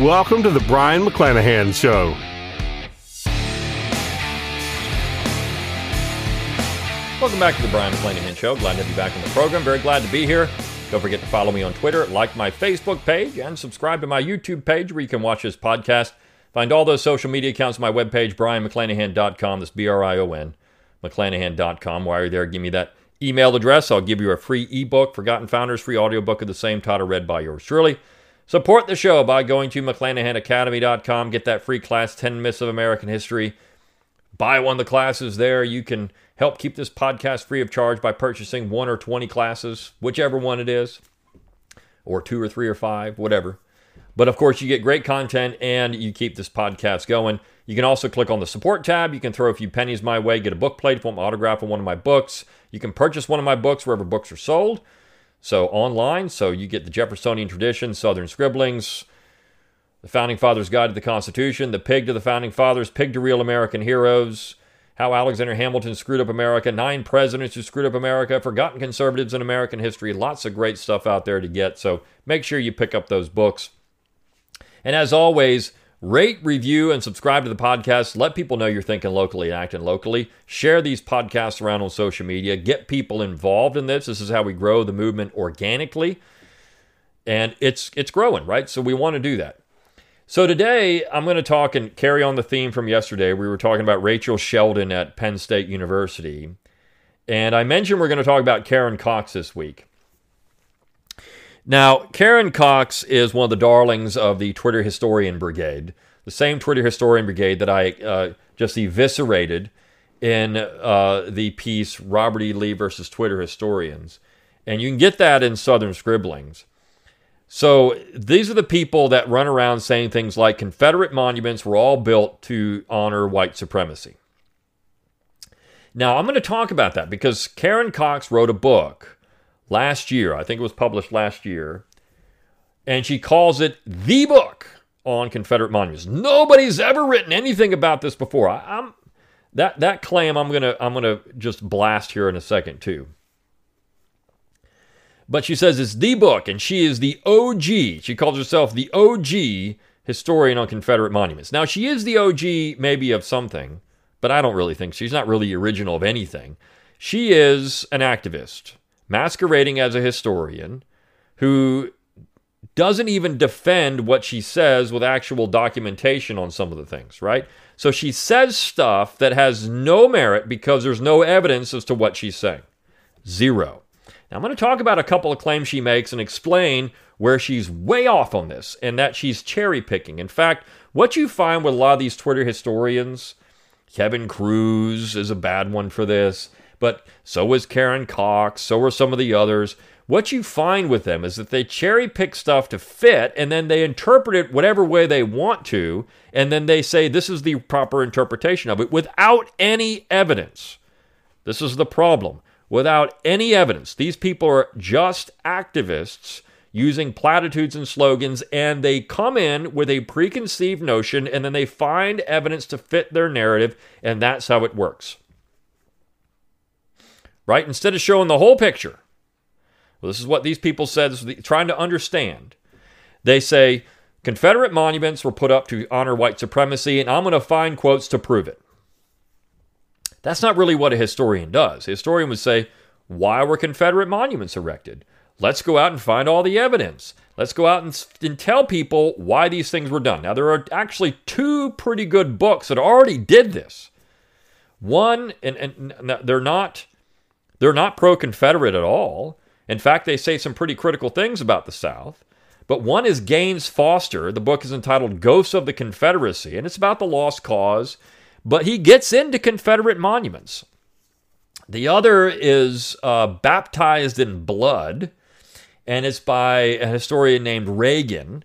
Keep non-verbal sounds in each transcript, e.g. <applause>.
Welcome to the Brion McClanahan Show. Welcome back to the Brion McClanahan Show. Glad to have you back in the program. Very glad to be here. Don't forget to follow me on Twitter, like my Facebook page, and subscribe to my YouTube page where you can watch this podcast. Find all those social media accounts on my webpage, brionmcclanahan.com. That's B R I O N, McClanahan.com. While you're you there, give me that email address. I'll give you a free ebook, Forgotten Founders, free audiobook of the same title, read by yours truly. Support the show by going to McClanahanacademy.com. Get that free class, 10 Myths of American History. Buy one of the classes there. You can help keep this podcast free of charge by purchasing one or 20 classes, whichever one it is, or two or three or five, whatever. But of course, you get great content and you keep this podcast going. You can also click on the support tab. You can throw a few pennies my way, get a book plate from autograph on one of my books. You can purchase one of my books wherever books are sold. So online, so you get the Jeffersonian Tradition, Southern Scribblings, the Founding Fathers Guide to the Constitution, the Pig to the Founding Fathers, Pig to Real American Heroes, How Alexander Hamilton Screwed Up America, Nine Presidents Who Screwed Up America, Forgotten Conservatives in American History. Lots of great stuff out there to get. So make sure you pick up those books. And as always, Rate, review, and subscribe to the podcast. Let people know you're thinking locally and acting locally. Share these podcasts around on social media. Get people involved in this. This is how we grow the movement organically. And it's it's growing, right? So we want to do that. So today I'm going to talk and carry on the theme from yesterday. We were talking about Rachel Sheldon at Penn State University. And I mentioned we're going to talk about Karen Cox this week. Now, Karen Cox is one of the darlings of the Twitter Historian Brigade, the same Twitter Historian Brigade that I uh, just eviscerated in uh, the piece Robert E. Lee versus Twitter Historians. And you can get that in Southern Scribblings. So these are the people that run around saying things like Confederate monuments were all built to honor white supremacy. Now, I'm going to talk about that because Karen Cox wrote a book last year. I think it was published last year. And she calls it the book on Confederate monuments. Nobody's ever written anything about this before. I, am that that claim I'm gonna I'm gonna just blast here in a second too. But she says it's the book, and she is the OG. She calls herself the OG historian on Confederate monuments. Now she is the OG maybe of something, but I don't really think she's not really original of anything. She is an activist masquerading as a historian who doesn't even defend what she says with actual documentation on some of the things, right? So she says stuff that has no merit because there's no evidence as to what she's saying. Zero. Now, I'm going to talk about a couple of claims she makes and explain where she's way off on this and that she's cherry picking. In fact, what you find with a lot of these Twitter historians, Kevin Kruse is a bad one for this but so was Karen Cox, so were some of the others. What you find with them is that they cherry pick stuff to fit and then they interpret it whatever way they want to, and then they say this is the proper interpretation of it without any evidence. This is the problem. Without any evidence, these people are just activists using platitudes and slogans, and they come in with a preconceived notion and then they find evidence to fit their narrative, and that's how it works right? Instead of showing the whole picture. Well, this is what these people said, is trying to understand. They say Confederate monuments were put up to honor white supremacy, and I'm going to find quotes to prove it. That's not really what a historian does. A historian would say, Why were Confederate monuments erected? Let's go out and find all the evidence. Let's go out and, and, tell people why these things were done. Now, there are actually two pretty good books that already did this. One, and, and they're not they're not pro Confederate at all. In fact, they say some pretty critical things about the South. But one is Gaines Foster. The book is entitled Ghosts of the Confederacy, and it's about the lost cause. But he gets into Confederate monuments. The other is uh, Baptized in Blood, and it's by a historian named Reagan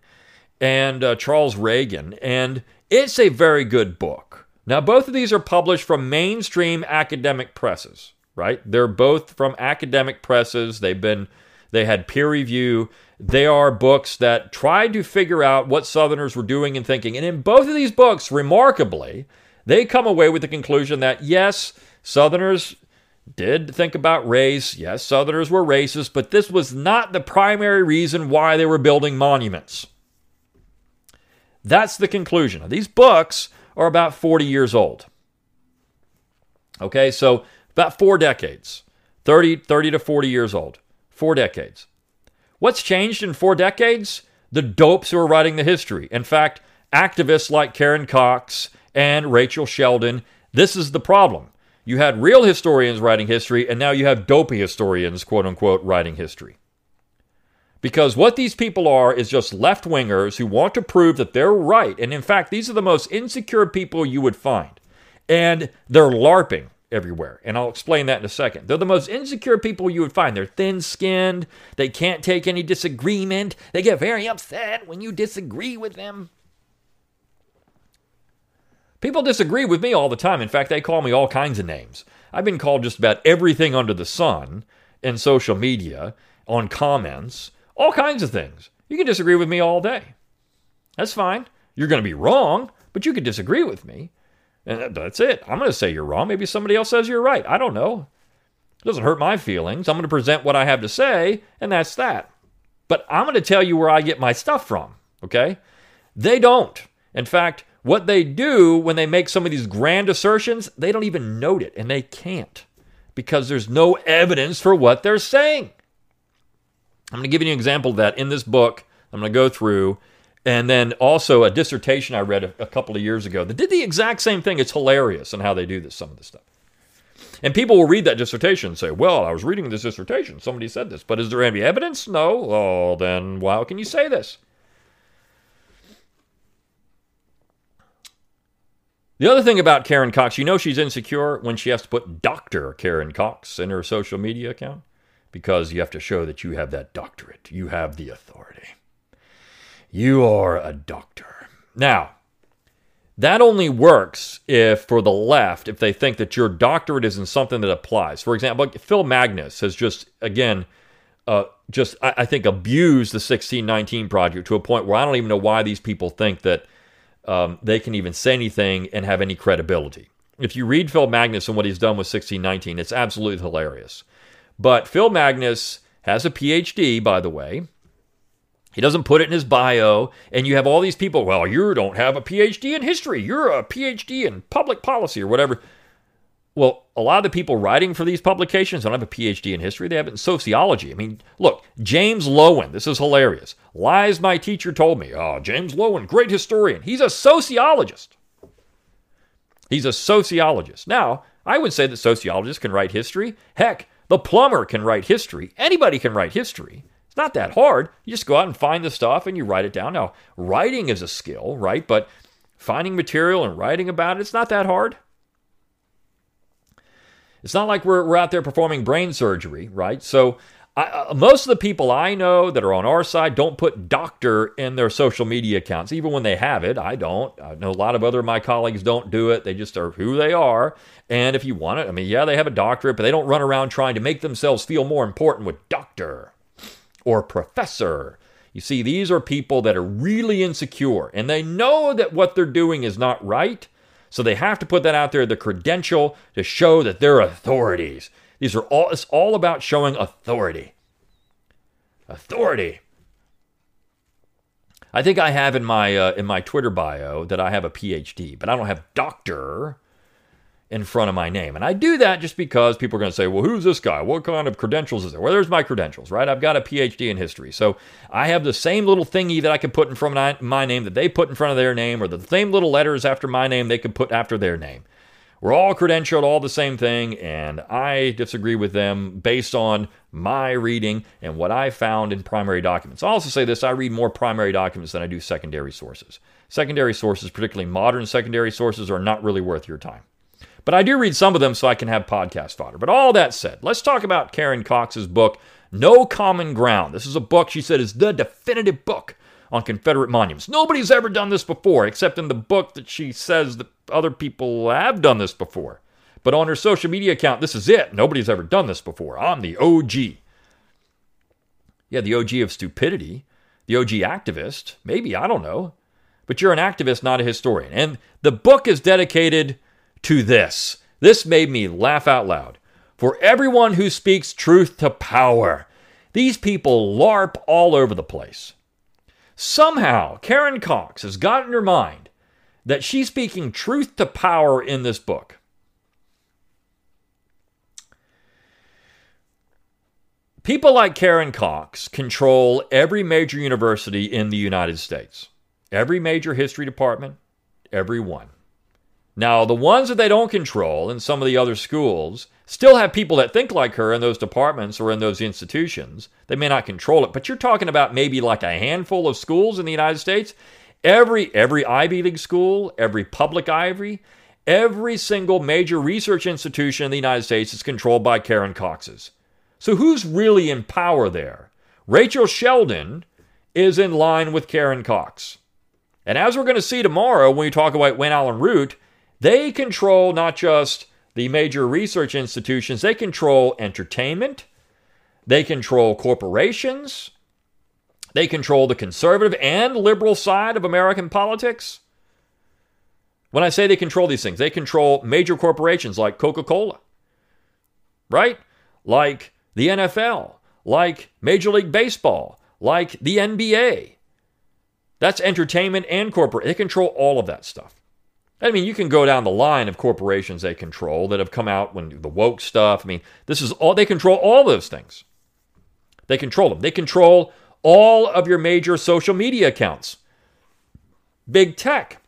and uh, Charles Reagan. And It's a very good book. Now, both of these are published from mainstream academic presses, right? They're both from academic presses. They've been, they had peer review. They are books that tried to figure out what Southerners were doing and thinking. And in both of these books, remarkably, they come away with the conclusion that yes, Southerners did think about race. Yes, Southerners were racist, but this was not the primary reason why they were building monuments. That's the conclusion. These books are about 40 years old. Okay, so about four decades 30, 30 to 40 years old. Four decades. What's changed in four decades? The dopes who are writing the history. In fact, activists like Karen Cox and Rachel Sheldon, this is the problem. You had real historians writing history, and now you have dopey historians, quote unquote, writing history. Because what these people are is just left wingers who want to prove that they're right. And in fact, these are the most insecure people you would find. And they're LARPing everywhere. And I'll explain that in a second. They're the most insecure people you would find. They're thin skinned. They can't take any disagreement. They get very upset when you disagree with them. People disagree with me all the time. In fact, they call me all kinds of names. I've been called just about everything under the sun in social media, on comments, all kinds of things. You can disagree with me all day. That's fine. You're going to be wrong, but you can disagree with me. And that's it. I'm going to say you're wrong. Maybe somebody else says you're right. I don't know. It doesn't hurt my feelings. I'm going to present what I have to say, and that's that. But I'm going to tell you where I get my stuff from, okay? They don't. In fact, what they do when they make some of these grand assertions, they don't even note it, and they can't because there's no evidence for what they're saying. I'm going to give you an example of that in this book. I'm going to go through, and then also a dissertation I read a, a couple of years ago that did the exact same thing. It's hilarious in how they do this, some of this stuff. And people will read that dissertation and say, Well, I was reading this dissertation. Somebody said this, but is there any evidence? No. Oh, then how can you say this? The other thing about Karen Cox, you know she's insecure when she has to put Dr. Karen Cox in her social media account because you have to show that you have that doctorate. You have the authority. You are a doctor. Now, that only works if, for the left, if they think that your doctorate isn't something that applies. For example, Phil Magness has just, again, uh, just, I, I think, abused the 1619 Project to a point where I don't even know why these people think that um, they can even say anything and have any credibility. If you read Phil Magness and what he's done with 1619, it's absolutely hilarious. But Phil Magness has a PhD, by the way. He doesn't put it in his bio, and you have all these people, well, you don't have a PhD in history. You're a PhD in public policy or whatever. Well, a lot of the people writing for these publications don't have a PhD in history. They have it in sociology. I mean, look, James Loewen, this is hilarious. Lies my teacher told me. Oh, James Loewen, great historian. He's a sociologist. He's a sociologist. Now, I would say that sociologists can write history. Heck, the plumber can write history. Anybody can write history. Not that hard. You just go out and find the stuff and you write it down. Now, writing is a skill, right? But finding material and writing about it, it's not that hard. It's not like we're, we're out there performing brain surgery, right? So, I, uh, most of the people I know that are on our side don't put doctor in their social media accounts, even when they have it. I don't. I know a lot of other of my colleagues don't do it. They just are who they are. And if you want it, I mean, yeah, they have a doctorate, but they don't run around trying to make themselves feel more important with doctor or professor. You see, these are people that are really insecure and they know that what they're doing is not right. So they have to put that out there, the credential to show that they're authorities. These are all it's all about showing authority. Authority. I think I have in my uh, in my Twitter bio that I have a PhD, but I don't have doctor in front of my name. And I do that just because people are going to say, well, who's this guy? What kind of credentials is there? Well, there's my credentials, right? I've got a PhD in history. So I have the same little thingy that I can put in front of my name that they put in front of their name, or the same little letters after my name they can put after their name. We're all credentialed, all the same thing, and I disagree with them based on my reading and what I found in primary documents. I'll also say this I read more primary documents than I do secondary sources. Secondary sources, particularly modern secondary sources, are not really worth your time. But I do read some of them so I can have podcast fodder. But all that said, let's talk about Karen Cox's book, No Common Ground. This is a book she said is the definitive book on Confederate monuments. Nobody's ever done this before, except in the book that she says that other people have done this before. But on her social media account, this is it. Nobody's ever done this before. I'm the OG. Yeah, the OG of stupidity, the OG activist. Maybe, I don't know. But you're an activist, not a historian. And the book is dedicated to this. This made me laugh out loud. For everyone who speaks truth to power, these people LARP all over the place. Somehow, Karen Cox has got in her mind that she's speaking truth to power in this book. People like Karen Cox control every major university in the United States, every major history department, every one. Now, the ones that they don't control in some of the other schools still have people that think like her in those departments or in those institutions. They may not control it, but you're talking about maybe like a handful of schools in the United States. Every every Ivy League school, every public Ivy, every single major research institution in the United States is controlled by Karen Coxes. So who's really in power there? Rachel Sheldon is in line with Karen Cox. And as we're going to see tomorrow when we talk about Wayne Allyn Root, they control not just the major research institutions, they control entertainment, they control corporations, they control the conservative and liberal side of American politics. When I say they control these things, they control major corporations like Coca Cola, right? Like the NFL, like Major League Baseball, like the NBA. That's entertainment and corporate. They control all of that stuff. I mean, you can go down the line of corporations they control that have come out when the woke stuff. I mean, this is all they control all those things. They control them. They control all of your major social media accounts. Big tech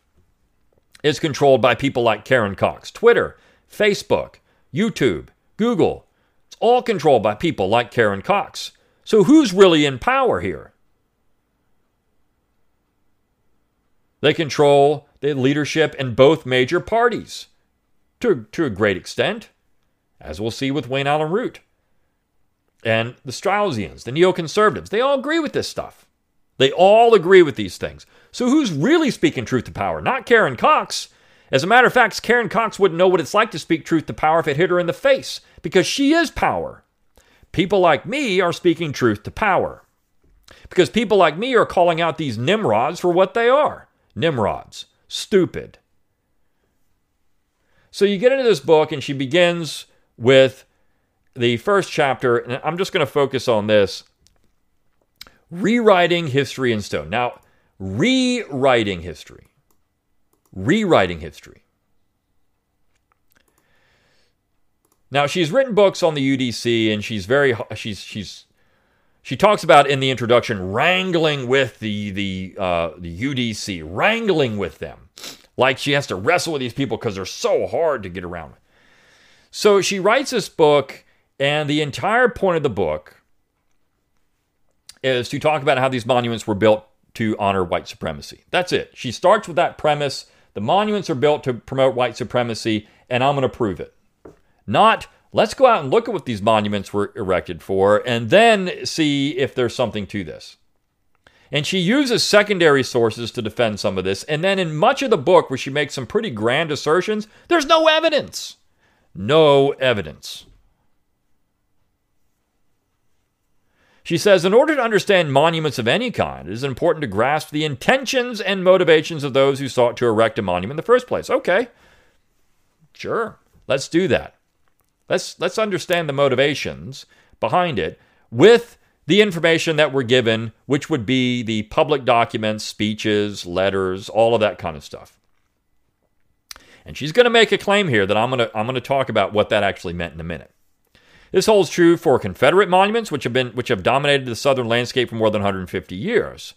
is controlled by people like Karen Cox. Twitter, Facebook, YouTube, Google. It's all controlled by people like Karen Cox. So who's really in power here? They control the leadership in both major parties to, to a great extent, as we'll see with Wayne Allyn Root. And the Straussians, the neoconservatives, they all agree with this stuff. They all agree with these things. So who's really speaking truth to power? Not Karen Cox. As a matter of fact, Karen Cox wouldn't know what it's like to speak truth to power if it hit her in the face, because she is power. People like me are speaking truth to power. Because people like me are calling out these Nimrods for what they are Nimrods stupid. So you get into this book, and she begins with the first chapter, and I'm just going to focus on this rewriting history in stone. Now, rewriting history. Rewriting history. Now, she's written books on the UDC, and she's very, she's, she's, she talks about in the introduction wrangling with the the uh, the UDC, wrangling with them, like she has to wrestle with these people because they're so hard to get around. with. So she writes this book, and the entire point of the book is to talk about how these monuments were built to honor white supremacy. That's it. She starts with that premise: the monuments are built to promote white supremacy, and I'm going to prove it. Not Let's go out and look at what these monuments were erected for and then see if there's something to this. And she uses secondary sources to defend some of this. And then in much of the book, where she makes some pretty grand assertions, there's no evidence. No evidence. She says, in order to understand monuments of any kind, it is important to grasp the intentions and motivations of those who sought to erect a monument in the first place. Okay, sure, let's do that. Let's let's understand the motivations behind it with the information that we're given, which would be the public documents, speeches, letters, all of that kind of stuff. And she's going to make a claim here that I'm going to I'm going to talk about what that actually meant in a minute. This holds true for Confederate monuments, which have been which have dominated the southern landscape for more than 150 years.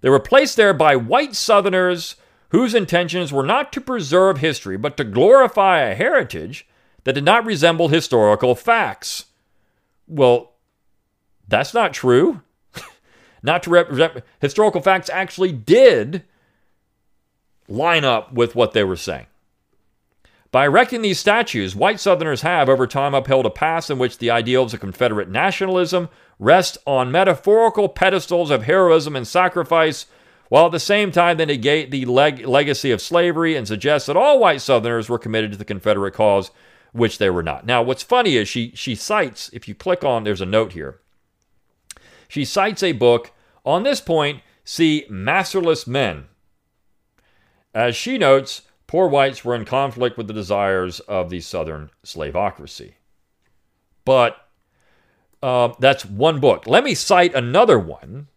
They were placed there by white Southerners whose intentions were not to preserve history, but to glorify a heritage that did not resemble historical facts. Well, that's not true. <laughs> not to represent historical facts actually did line up with what they were saying. By erecting these statues, white Southerners have over time upheld a past in which the ideals of Confederate nationalism rest on metaphorical pedestals of heroism and sacrifice while at the same time they negate the leg- legacy of slavery and suggest that all white Southerners were committed to the Confederate cause, which they were not. Now, what's funny is she she cites, if you click on, there's a note here. She cites a book on this point. See Masterless Men. As she notes, poor whites were in conflict with the desires of the Southern slaveocracy. But uh, that's one book. Let me cite another one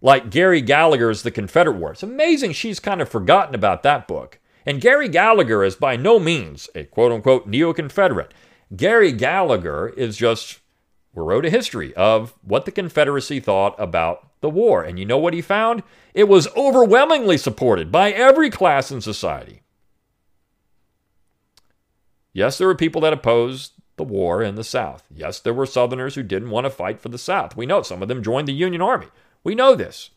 like Gary Gallagher's The Confederate War. It's amazing she's kind of forgotten about that book. And Gary Gallagher is by no means a quote unquote neo Confederate. Gary Gallagher is just wrote a history of what the Confederacy thought about the war. And you know what he found? It was overwhelmingly supported by every class in society. Yes, there were people that opposed the war in the South. Yes, there were Southerners who didn't want to fight for the South. We know some of them joined the Union Army. We know this.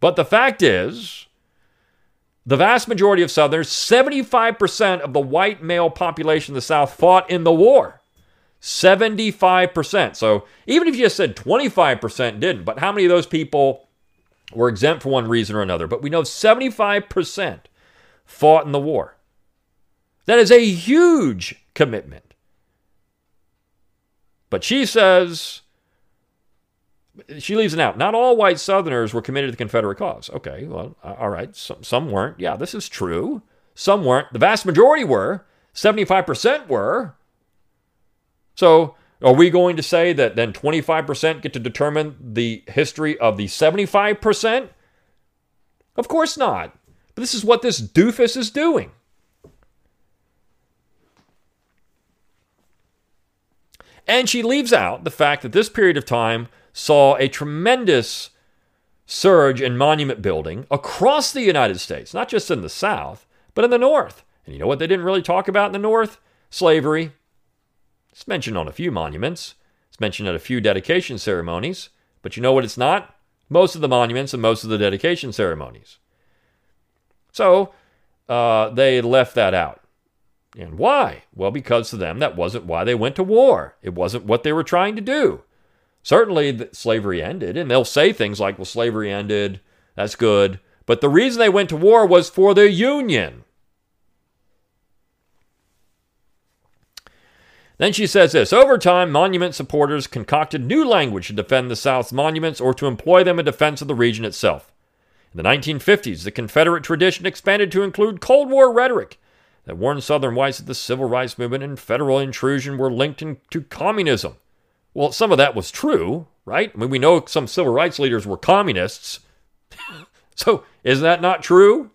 But the fact is, the vast majority of Southerners, 75% of the white male population of the South, fought in the war. 75%. So even if you just said 25% didn't, but how many of those people were exempt for one reason or another? But we know 75% fought in the war. That is a huge commitment. But she says she leaves it out. Not all white Southerners were committed to the Confederate cause. Okay, well, all right. Some, some weren't. Yeah, this is true. Some weren't. The vast majority were. 75% were. So, are we going to say that then 25% get to determine the history of the 75%? Of course not. But this is what this doofus is doing. And she leaves out the fact that this period of time saw a tremendous surge in monument building across the United States, not just in the South, but in the North. And you know what they didn't really talk about in the North? Slavery. It's mentioned on a few monuments, it's mentioned at a few dedication ceremonies, but you know what it's not? Most of the monuments and most of the dedication ceremonies. So uh, they left that out. And why? Well, because to them, that wasn't why they went to war. It wasn't what they were trying to do. Certainly, slavery ended, and they'll say things like, well, slavery ended, that's good. But the reason they went to war was for the Union. Then she says this Over time, monument supporters concocted new language to defend the South's monuments or to employ them in defense of the region itself. In the 1950s, the Confederate tradition expanded to include Cold War rhetoric that warned Southern whites that the civil rights movement and federal intrusion were linked in, to communism. Well, some of that was true, right? I mean, we know some civil rights leaders were communists. <laughs> so, is that not true?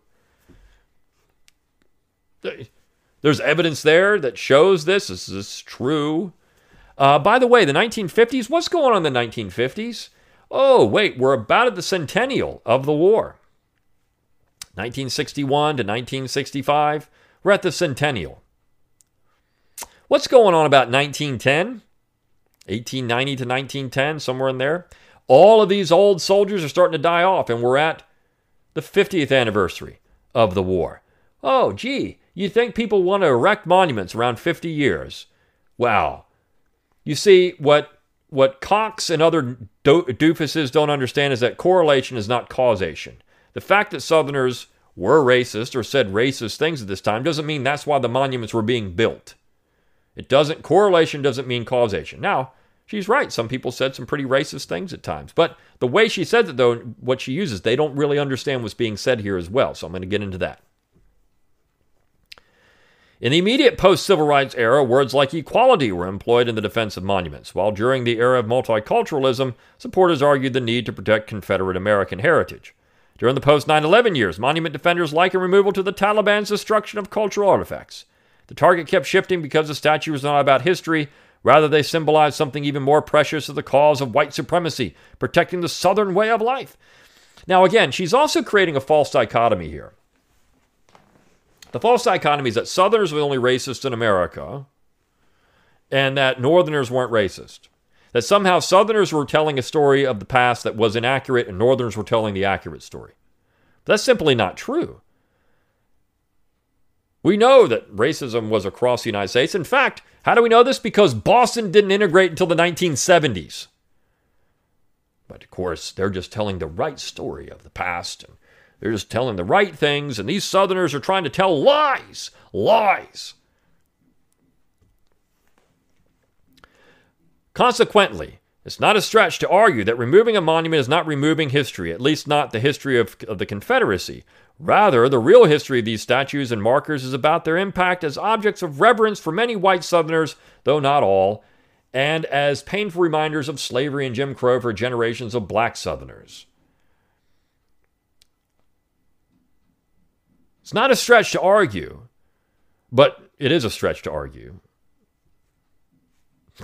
There's evidence there that shows this. This is true. Uh, by the way, the 1950s, what's going on in the 1950s? Oh, wait, we're about at the centennial of the war. 1961 to 1965, we're at the centennial. What's going on about 1910? 1890 to 1910, somewhere in there. All of these old soldiers are starting to die off, and we're at the 50th anniversary of the war. Oh, gee, you think people want to erect monuments around 50 years? Wow. You see, what what Cox and other do- doofuses don't understand is that correlation is not causation. The fact that Southerners were racist or said racist things at this time doesn't mean that's why the monuments were being built. It doesn't correlation doesn't mean causation. Now, she's right. Some people said some pretty racist things at times. But the way she said it though, what she uses, they don't really understand what's being said here as well. So I'm going to get into that. In the immediate post civil rights era, words like equality were employed in the defense of monuments, while during the era of multiculturalism, supporters argued the need to protect Confederate American heritage. During the post 9 11 years, monument defenders likened removal to the Taliban's destruction of cultural artifacts. The target kept shifting because the statue was not about history. Rather, they symbolize something even more precious to the cause of white supremacy, protecting the Southern way of life. Now, again, she's also creating a false dichotomy here. The false dichotomy is that Southerners were only racist in America and that Northerners weren't racist. That somehow Southerners were telling a story of the past that was inaccurate and Northerners were telling the accurate story. But that's simply not true. We know that racism was across the United States. In fact, how do we know this? Because Boston didn't integrate until the 1970s. But of course, they're just telling the right story of the past. And they're just telling the right things. And these Southerners are trying to tell lies. Lies. Consequently, it's not a stretch to argue that removing a monument is not removing history, at least not the history of, of, the Confederacy. Rather, the real history of these statues and markers is about their impact as objects of reverence for many white Southerners, though not all, and as painful reminders of slavery and Jim Crow for generations of black Southerners. It's not a stretch to argue, but it is a stretch to argue. <laughs>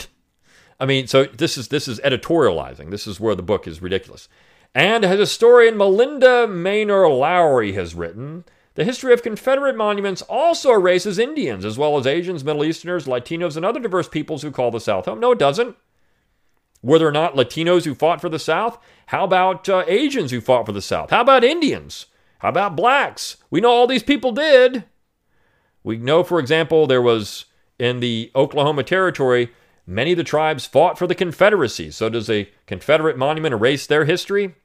I mean, so this is this is editorializing. This is where the book is ridiculous. And as historian Melinda Maynor Lowery has written, the history of Confederate monuments also erases Indians, as well as Asians, Middle Easterners, Latinos, and other diverse peoples who call the South home. No, it doesn't. Were there not Latinos who fought for the South? How about uh, Asians who fought for the South? How about Indians? How about blacks? We know all these people did. We know, for example, there was in the Oklahoma Territory, many of the tribes fought for the Confederacy. So, does a Confederate monument erase their history?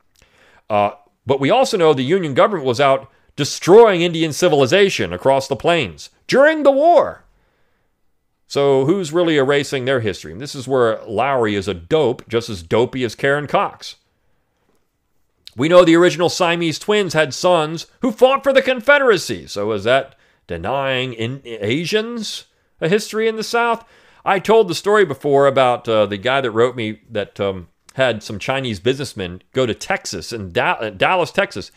Uh, but we also know the Union government was out destroying Indian civilization across the plains during the war. So, who's really erasing their history? And this is where Lowery is a dope, just as dopey as Karen Cox. We know the original Siamese twins had sons who fought for the Confederacy. So, is that denying in Asians a history in the South? I told the story before about uh, the guy that wrote me that um, had some Chinese businessmen go to Texas and da- uh, Dallas, Texas,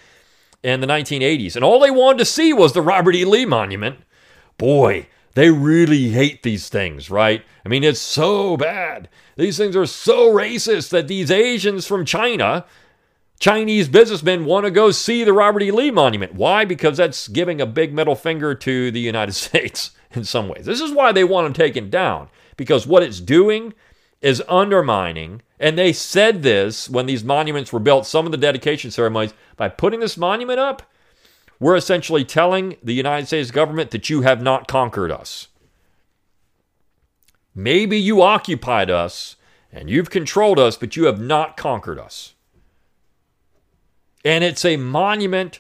in the 1980s, and all they wanted to see was the Robert E. Lee Monument. Boy, they really hate these things, right? I mean, it's so bad. These things are so racist that these Asians from China, Chinese businessmen, want to go see the Robert E. Lee Monument. Why? Because that's giving a big middle finger to the United <laughs> States in some ways. This is why they want them taken down, because what it's doing is undermining, and they said this when these monuments were built, some of the dedication ceremonies, by putting this monument up, we're essentially telling the United States government that you have not conquered us. Maybe you occupied us and you've controlled us, but you have not conquered us. And it's a monument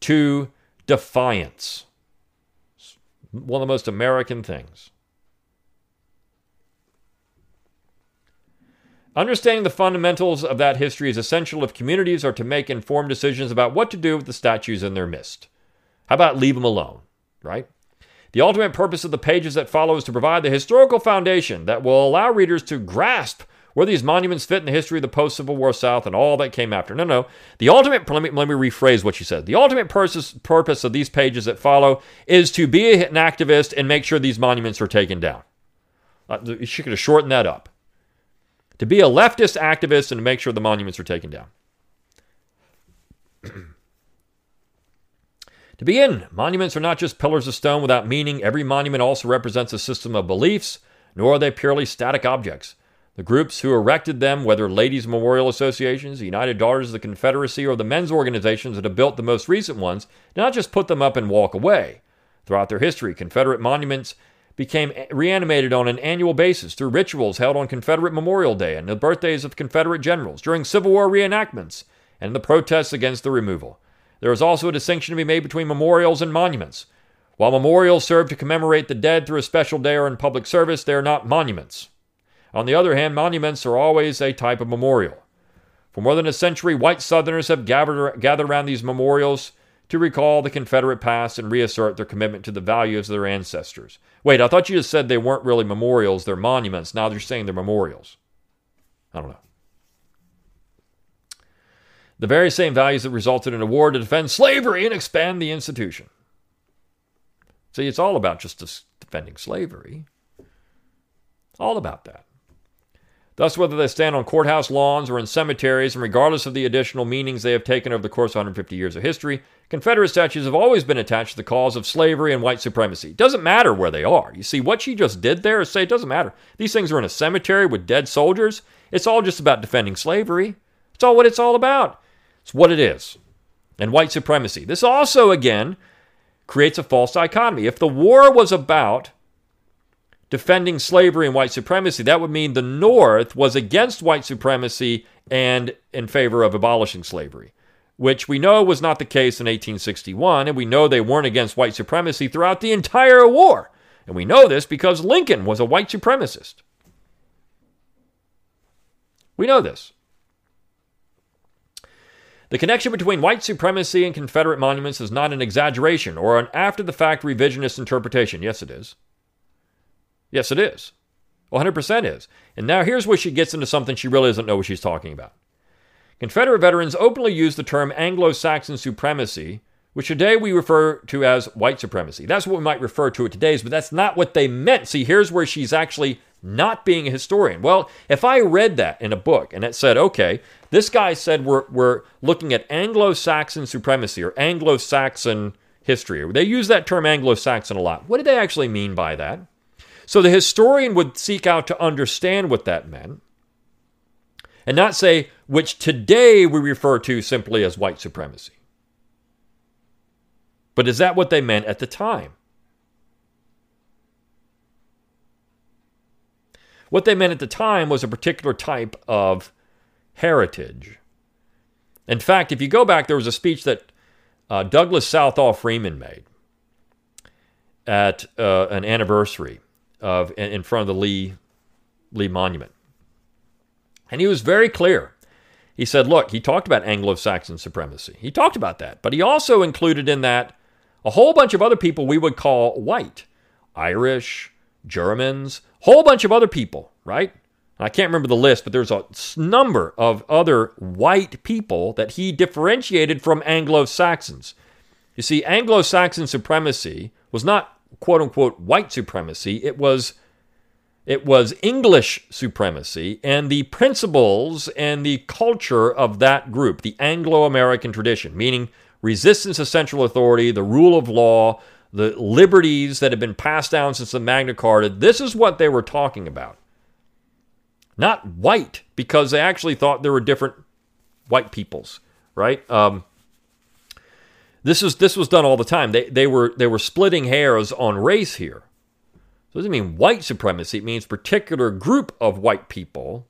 to defiance. It's one of the most American things. Understanding the fundamentals of that history is essential if communities are to make informed decisions about what to do with the statues in their midst. How about leave them alone, right? The ultimate purpose of the pages that follow is to provide the historical foundation that will allow readers to grasp where these monuments fit in the history of the post Civil War South and all that came after. No, no. The ultimate, let me, let me rephrase what you said. The ultimate purpose, purpose of these pages that follow is to be an activist and make sure these monuments are taken down. Uh, you should have shortened that up to be a leftist activist and to make sure the monuments are taken down. <clears throat> to begin, monuments are not just pillars of stone without meaning. Every monument also represents a system of beliefs, nor are they purely static objects. The groups who erected them, whether Ladies Memorial Associations, the United Daughters of the Confederacy, or the men's organizations that have built the most recent ones, did not just put them up and walk away. Throughout their history, Confederate monuments became reanimated on an annual basis through rituals held on Confederate Memorial Day and the birthdays of Confederate generals, during Civil War reenactments, and the protests against the removal. There is also a distinction to be made between memorials and monuments. While memorials serve to commemorate the dead through a special day or in public service, they are not monuments. On the other hand, monuments are always a type of memorial. For more than a century, white Southerners have gathered, gathered around these memorials to recall the Confederate past and reassert their commitment to the values of their ancestors. Wait, I thought you just said they weren't really memorials, they're monuments. Now they're saying they're memorials. I don't know. The very same values that resulted in a war to defend slavery and expand the institution. See, it's all about just defending slavery. All about that. Thus, whether they stand on courthouse lawns or in cemeteries, and regardless of the additional meanings they have taken over the course of 150 years of history, Confederate statues have always been attached to the cause of slavery and white supremacy. It doesn't matter where they are. You see, what she just did there is say it doesn't matter. These things are in a cemetery with dead soldiers. It's all just about defending slavery. It's all what it's all about. It's what it is. And white supremacy. This also, again, creates a false dichotomy. If the war was about defending slavery and white supremacy, that would mean the North was against white supremacy and in favor of abolishing slavery, which we know was not the case in 1861, and we know they weren't against white supremacy throughout the entire war. And we know this because Lincoln was a white supremacist. We know this. The connection between white supremacy and Confederate monuments is not an exaggeration or an after the fact revisionist interpretation. Yes, it is. Yes, it is. 100% is. And now here's where she gets into something she really doesn't know what she's talking about. Confederate veterans openly use the term Anglo Saxon supremacy, which today we refer to as white supremacy. That's what we might refer to it today, but that's not what they meant. See, here's where she's actually not being a historian. Well, if I read that in a book and it said, okay, this guy said we're, we're looking at Anglo Saxon supremacy or Anglo Saxon history, they use that term Anglo Saxon a lot. What did they actually mean by that? So the historian would seek out to understand what that meant and not say, which today we refer to simply as white supremacy. But is that what they meant at the time? What they meant at the time was a particular type of heritage. In fact, if you go back, there was a speech that uh, Douglas Southall Freeman made at uh, an anniversary of in front of the Lee Lee Monument, and he was very clear. He said, "Look, he talked about Anglo-Saxon supremacy. He talked about that, but he also included in that a whole bunch of other people we would call white, Irish, Germans, whole bunch of other people, right? I can't remember the list, but there's a number of other white people that he differentiated from Anglo Saxons. You see, Anglo Saxon supremacy was not quote unquote white supremacy, it was it was English supremacy and the principles and the culture of that group, the Anglo American tradition, meaning resistance to central authority, the rule of law, the liberties that have been passed down since the Magna Carta. This is what they were talking about. Not white, because they actually thought there were different white peoples, right? Um, this is this was done all the time. They they were they were splitting hairs on race here. It doesn't mean white supremacy. It means particular group of white people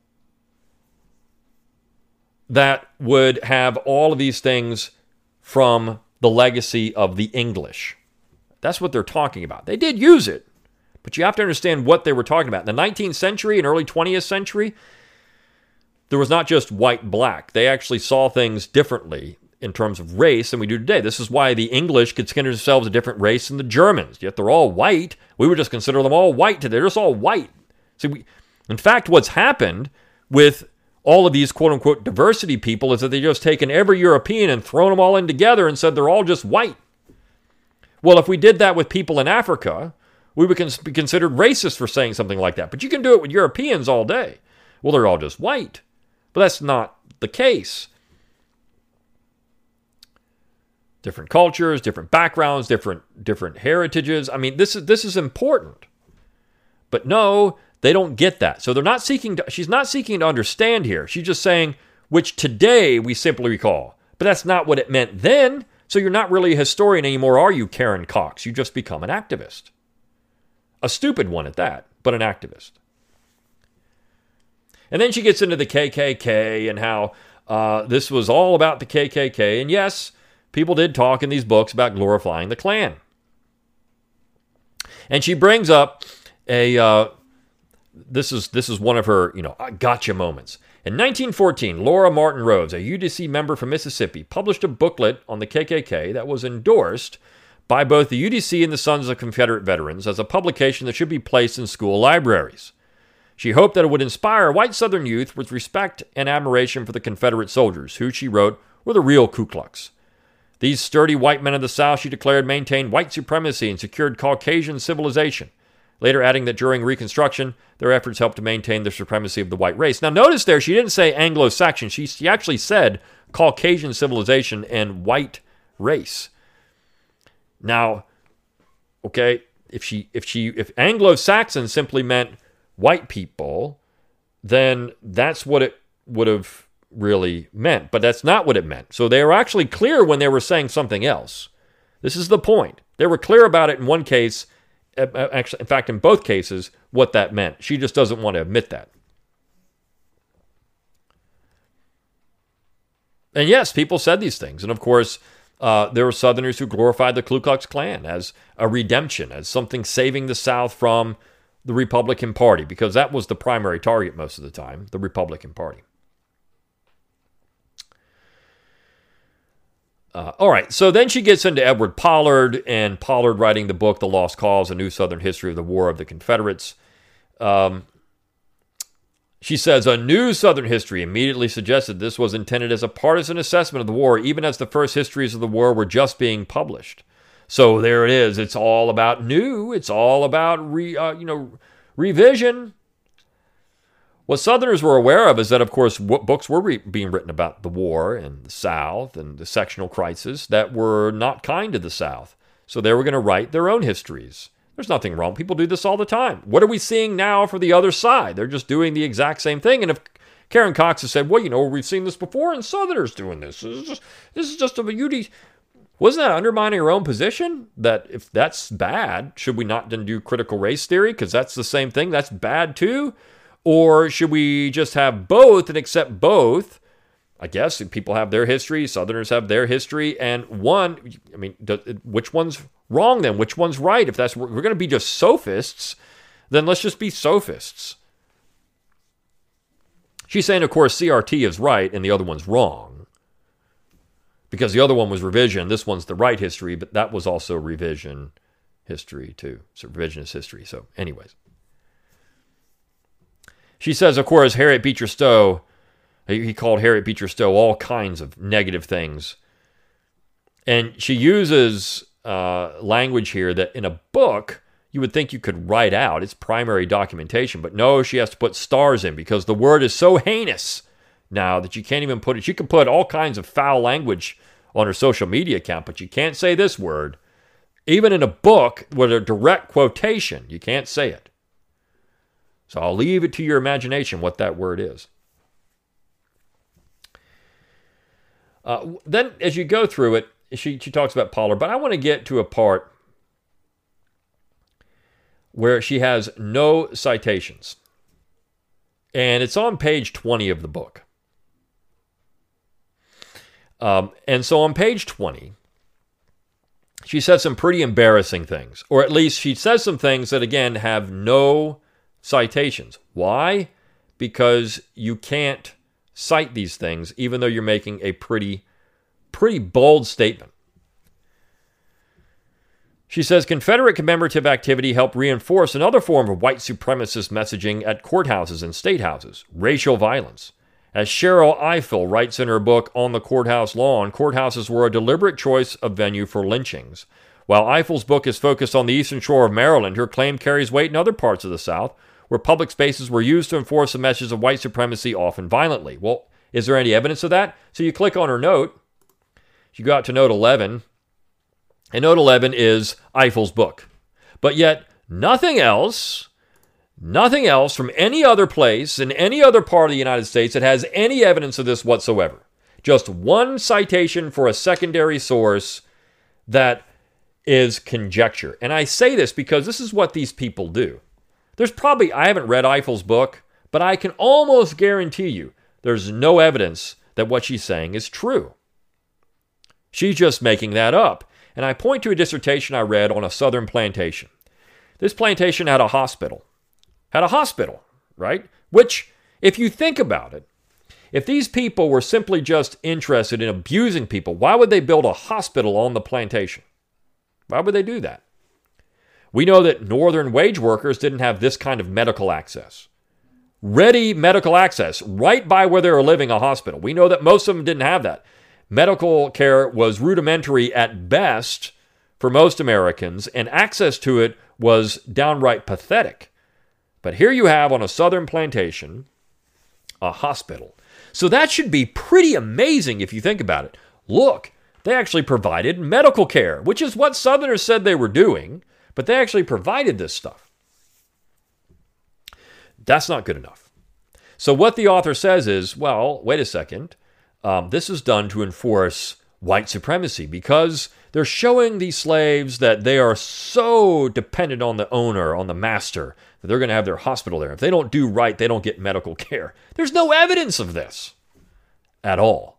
that would have all of these things from the legacy of the English. That's what they're talking about. They did use it, but you have to understand what they were talking about. In the 19th century and early 20th century, there was not just white black. They actually saw things differently in terms of race than we do today. This is why the English consider themselves a different race than the Germans. Yet they're all white. We would just consider them all white today. They're just all white. See, we, in fact, what's happened with all of these quote unquote diversity people is that they've just taken every European and thrown them all in together and said they're all just white. Well, if we did that with people in Africa, we would be considered racist for saying something like that. But you can do it with Europeans all day. Well, they're all just white. But that's not the case. Different cultures, different backgrounds, different different heritages. I mean, this is this is important. But no, they don't get that. So they're not seeking to, she's not seeking to understand here. She's just saying which today we simply recall. But that's not what it meant then. So you're not really a historian anymore, are you, Karen Cox? You just become an activist. A stupid one at that, but an activist. And then she gets into the KKK and how uh, this was all about the KKK. And yes, people did talk in these books about glorifying the Klan. And she brings up a uh, this is this is one of her you know gotcha moments. In 1914, Laura Martin Rose, a UDC member from Mississippi, published a booklet on the KKK that was endorsed by both the UDC and the Sons of Confederate Veterans as a publication that should be placed in school libraries. She hoped that it would inspire white Southern youth with respect and admiration for the Confederate soldiers, who, she wrote, were the real Ku Klux. These sturdy white men of the South, she declared, maintained white supremacy and secured Caucasian civilization later adding that during Reconstruction, their efforts helped to maintain the supremacy of the white race. Now, notice there, she didn't say Anglo Saxon, she, she actually said Caucasian civilization and white race. Now, okay, if she if she if Anglo-Saxon simply meant white people, then that's what it would have really meant. But that's not what it meant. So they were actually clear when they were saying something else. This is the point. They were clear about it in one case actually, in fact, in both cases, what that meant. She just doesn't want to admit that. And yes, people said these things. And of course, uh, there were Southerners who glorified the Ku Klux Klan as a redemption, as something saving the South from the Republican Party, because that was the primary target most of the time, the Republican Party. Uh, all right, so then she gets into Edward Pollard and Pollard writing the book The Lost Cause A New Southern History of the War of the Confederates. Um, she says a new Southern history immediately suggested this was intended as a partisan assessment of the war, even as the first histories of the war were just being published. So there it is. It's all about new. It's all about re, uh, you know revision. What Southerners were aware of is that, of course, books were re- being written about the war and the South and the sectional crisis that were not kind to the South. So they were going to write their own histories. There's nothing wrong. People do this all the time. What are we seeing now for the other side? They're just doing the exact same thing. And if Karen Cox has said, well, you know, we've seen this before and Southerners doing this. This is just, this is just a beauty. Wasn't that undermining our own position? That if that's bad, should we not then do critical race theory? Because that's the same thing. That's bad too. Or should we just have both and accept both? I guess people have their history, Southerners have their history, and one, I mean, which one's wrong then? Which one's right? If that's we're going to be just sophists, then let's just be sophists. She's saying, of course, CRT is right and the other one's wrong. Because the other one was revision, this one's the right history, but that was also revision history too. So revisionist history. So, anyways. She says, of course, Harriet Beecher Stowe he called Harriet Beecher Stowe all kinds of negative things. And she uses uh, language here that in a book you would think you could write out. It's primary documentation. But no, she has to put stars in because the word is so heinous now that you can't even put it. She can put all kinds of foul language on her social media account, but you can't say this word. Even in a book with a direct quotation, you can't say it. So I'll leave it to your imagination what that word is. Uh, then, as you go through it, she, she talks about Pollard, but I want to get to a part where she has no citations. And it's on page 20 of the book. Um, and so on page 20, she says some pretty embarrassing things, or at least she says some things that, again, have no citations. Why? Because you can't cite these things, even though you're making a pretty, pretty bold statement. She says Confederate commemorative activity helped reinforce another form of white supremacist messaging at courthouses and state houses racial violence. As Cheryl Ifill writes in her book On the Courthouse Lawn, courthouses were a deliberate choice of venue for lynchings. While Ifill's book is focused on the eastern shore of Maryland, her claim carries weight in other parts of the South, where public spaces were used to enforce the message of white supremacy, often violently. Well, is there any evidence of that? So you click on her note, you go out to note 11, and note 11 is Ifill's book. But yet, nothing else, nothing else from any other place in any other part of the United States that has any evidence of this whatsoever. Just one citation for a secondary source that is conjecture. And I say this because this is what these people do. There's probably, I haven't read Ifill's book, but I can almost guarantee you there's no evidence that what she's saying is true. She's just making that up. And I point to a dissertation I read on a southern plantation. This plantation had a hospital. Had a hospital, right? Which, if you think about it, if these people were simply just interested in abusing people, why would they build a hospital on the plantation? Why would they do that? We know that northern wage workers didn't have this kind of medical access. Ready medical access right by where they were living, a hospital. We know that most of them didn't have that. Medical care was rudimentary at best for most Americans, and access to it was downright pathetic. But here you have on a southern plantation a hospital. So that should be pretty amazing if you think about it. Look, they actually provided medical care, which is what Southerners said they were doing. But they actually provided this stuff. That's not good enough. So, what the author says is well, wait a second. Um, this is done to enforce white supremacy because they're showing these slaves that they are so dependent on the owner, on the master, that they're going to have their hospital there. If they don't do right, they don't get medical <laughs> care. There's no evidence of this at all.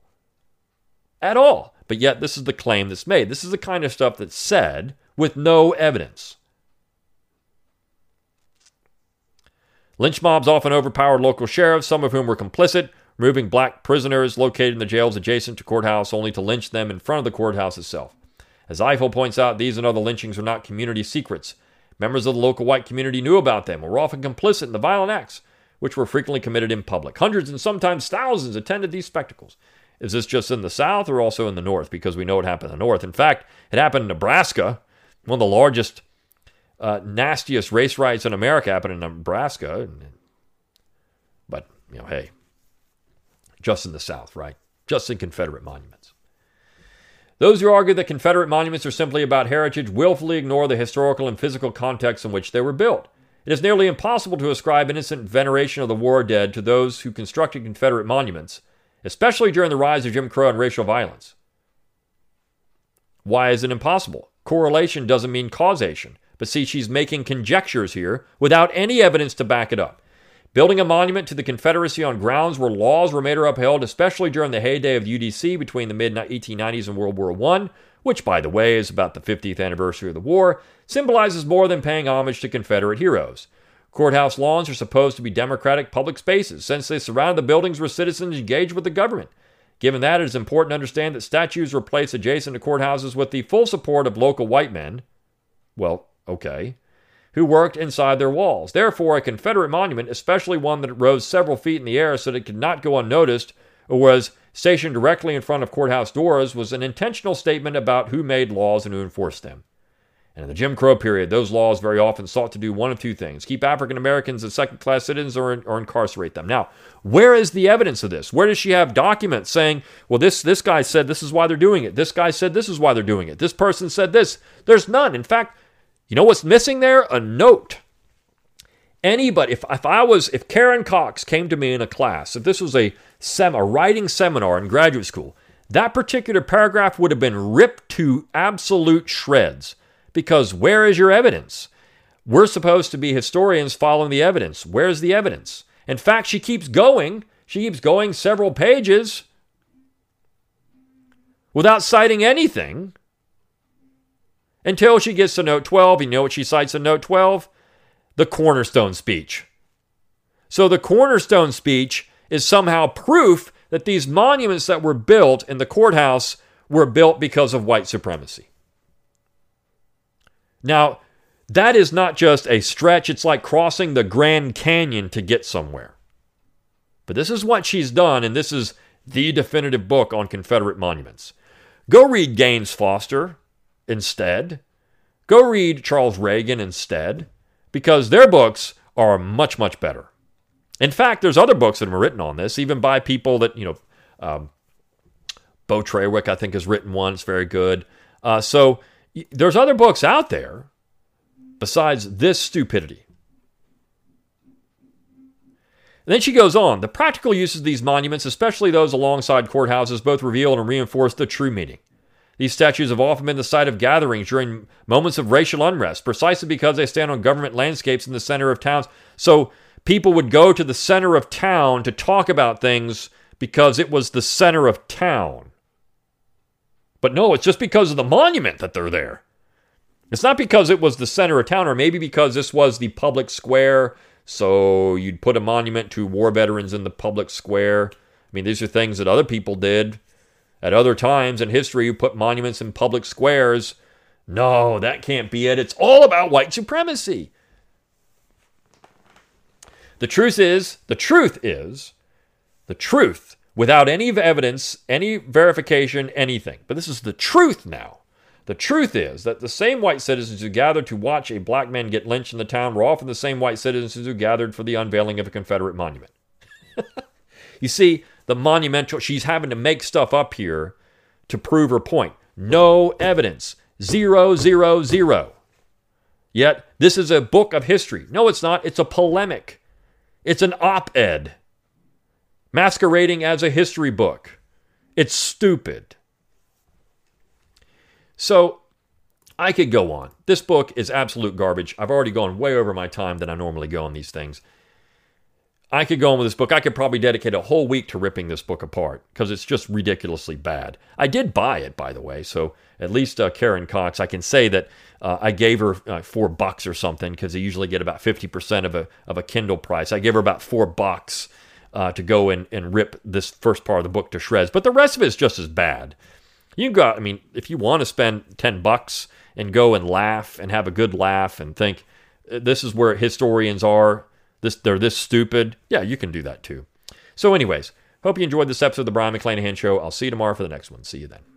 at all. But yet, this is the claim that's made. This is the kind of stuff that's said with no evidence. Lynch mobs often overpowered local sheriffs, some of whom were complicit, removing black prisoners located in the jails adjacent to courthouse only to lynch them in front of the courthouse itself. As Ifill points out, these and other lynchings are not community secrets. Members of the local white community knew about them and were often complicit in the violent acts, which were frequently committed in public. Hundreds and sometimes thousands attended these spectacles. Is this just in the South or also in the North? Because we know it happened in the North. In fact, it happened in Nebraska, one of the largest, uh, nastiest race riots in America happened in Nebraska. But, you know, hey, just in the South, right? Just in Confederate monuments. Those who argue that Confederate monuments are simply about heritage willfully ignore the historical and physical context in which they were built. It is nearly impossible to ascribe innocent veneration of the war dead to those who constructed Confederate monuments, especially during the rise of Jim Crow and racial violence. Why is it impossible? Correlation doesn't mean causation. But see, she's making conjectures here without any evidence to back it up. Building a monument to the Confederacy on grounds where laws were made or upheld, especially during the heyday of UDC between the mid 1890s and World War I, which, by the way, is about the 50th anniversary of the war, symbolizes more than paying homage to Confederate heroes. Courthouse lawns are supposed to be democratic public spaces, since they surround the buildings where citizens engage with the government. Given that, it is important to understand that statues were placed adjacent to courthouses with the full support of local white men. Well, okay who worked inside their walls. Therefore, a Confederate monument, especially one that rose several feet in the air so that it could not go unnoticed or was stationed directly in front of courthouse doors, was an intentional statement about who made laws and who enforced them. And in the Jim Crow period, those laws very often sought to do one of two things keep African Americans as second class citizens or, or incarcerate them. Now, where is the evidence of this? Where does she have documents saying, well, this, this guy said this is why they're doing it? This guy said this is why they're doing it. This person said this. There's none. In fact, you know what's missing there? A note. Anybody, if, if I was, if Karen Cox came to me in a class, if this was a, sem, a writing seminar in graduate school, that particular paragraph would have been ripped to absolute shreds. Because where is your evidence? We're supposed to be historians following the evidence. Where's the evidence? In fact, she keeps going. She keeps going several pages without citing anything until she gets to note 12. You know what she cites in note 12? The cornerstone speech. So the cornerstone speech is somehow proof that these monuments that were built in the courthouse were built because of white supremacy. Now, that is not just a stretch, it's like crossing the Grand Canyon to get somewhere. But this is what she's done, and this is the definitive book on Confederate monuments. Go read Gaines Foster instead. Go read Charles Reagan instead, because their books are much, much better. In fact, there's other books that been written on this, even by people that, you know, um, Beau Trawick, I think, has written one. It's very good. Uh, so there's other books out there besides this stupidity. And then she goes on the practical uses of these monuments, especially those alongside courthouses, both reveal and reinforce the true meaning. These statues have often been the site of gatherings during moments of racial unrest, precisely because they stand on government landscapes in the center of towns. So people would go to the center of town to talk about things because it was the center of town. But no, it's just because of the monument that they're there. It's not because it was the center of town, or maybe because this was the public square, so you'd put a monument to war veterans in the public square. I mean, these are things that other people did. At other times in history, you put monuments in public squares. No, that can't be it. It's all about white supremacy. The truth is, the truth is, the truth, without any evidence, any verification, anything. But this is the truth now. The truth is that the same white citizens who gathered to watch a black man get lynched in the town were often the same white citizens who gathered for the unveiling of a Confederate monument. <laughs> you see, the monumental, she's having to make stuff up here to prove her point. No evidence. Zero, zero, zero. Yet, this is a book of history. No, it's not. It's a polemic, it's an op ed masquerading as a history book. It's stupid. So, I could go on. This book is absolute garbage. I've already gone way over my time than I normally go on these things. I could go on with this book. I could probably dedicate a whole week to ripping this book apart because it's just ridiculously bad. I did buy it, by the way, so at least uh, Karen Cox, I can say that uh, I gave her uh, four bucks or something because they usually get about fifty percent of a of a Kindle price. I gave her about four bucks uh, to go and, and rip this first part of the book to shreds, but the rest of it is just as bad. You can go. I mean, if you want to spend ten bucks and go and laugh and have a good laugh and think uh, this is where historians are this they're this stupid. Yeah, you can do that too. So, anyways, hope you enjoyed this episode of the Brion McClanahan Show. I'll see you tomorrow for the next one. See you then.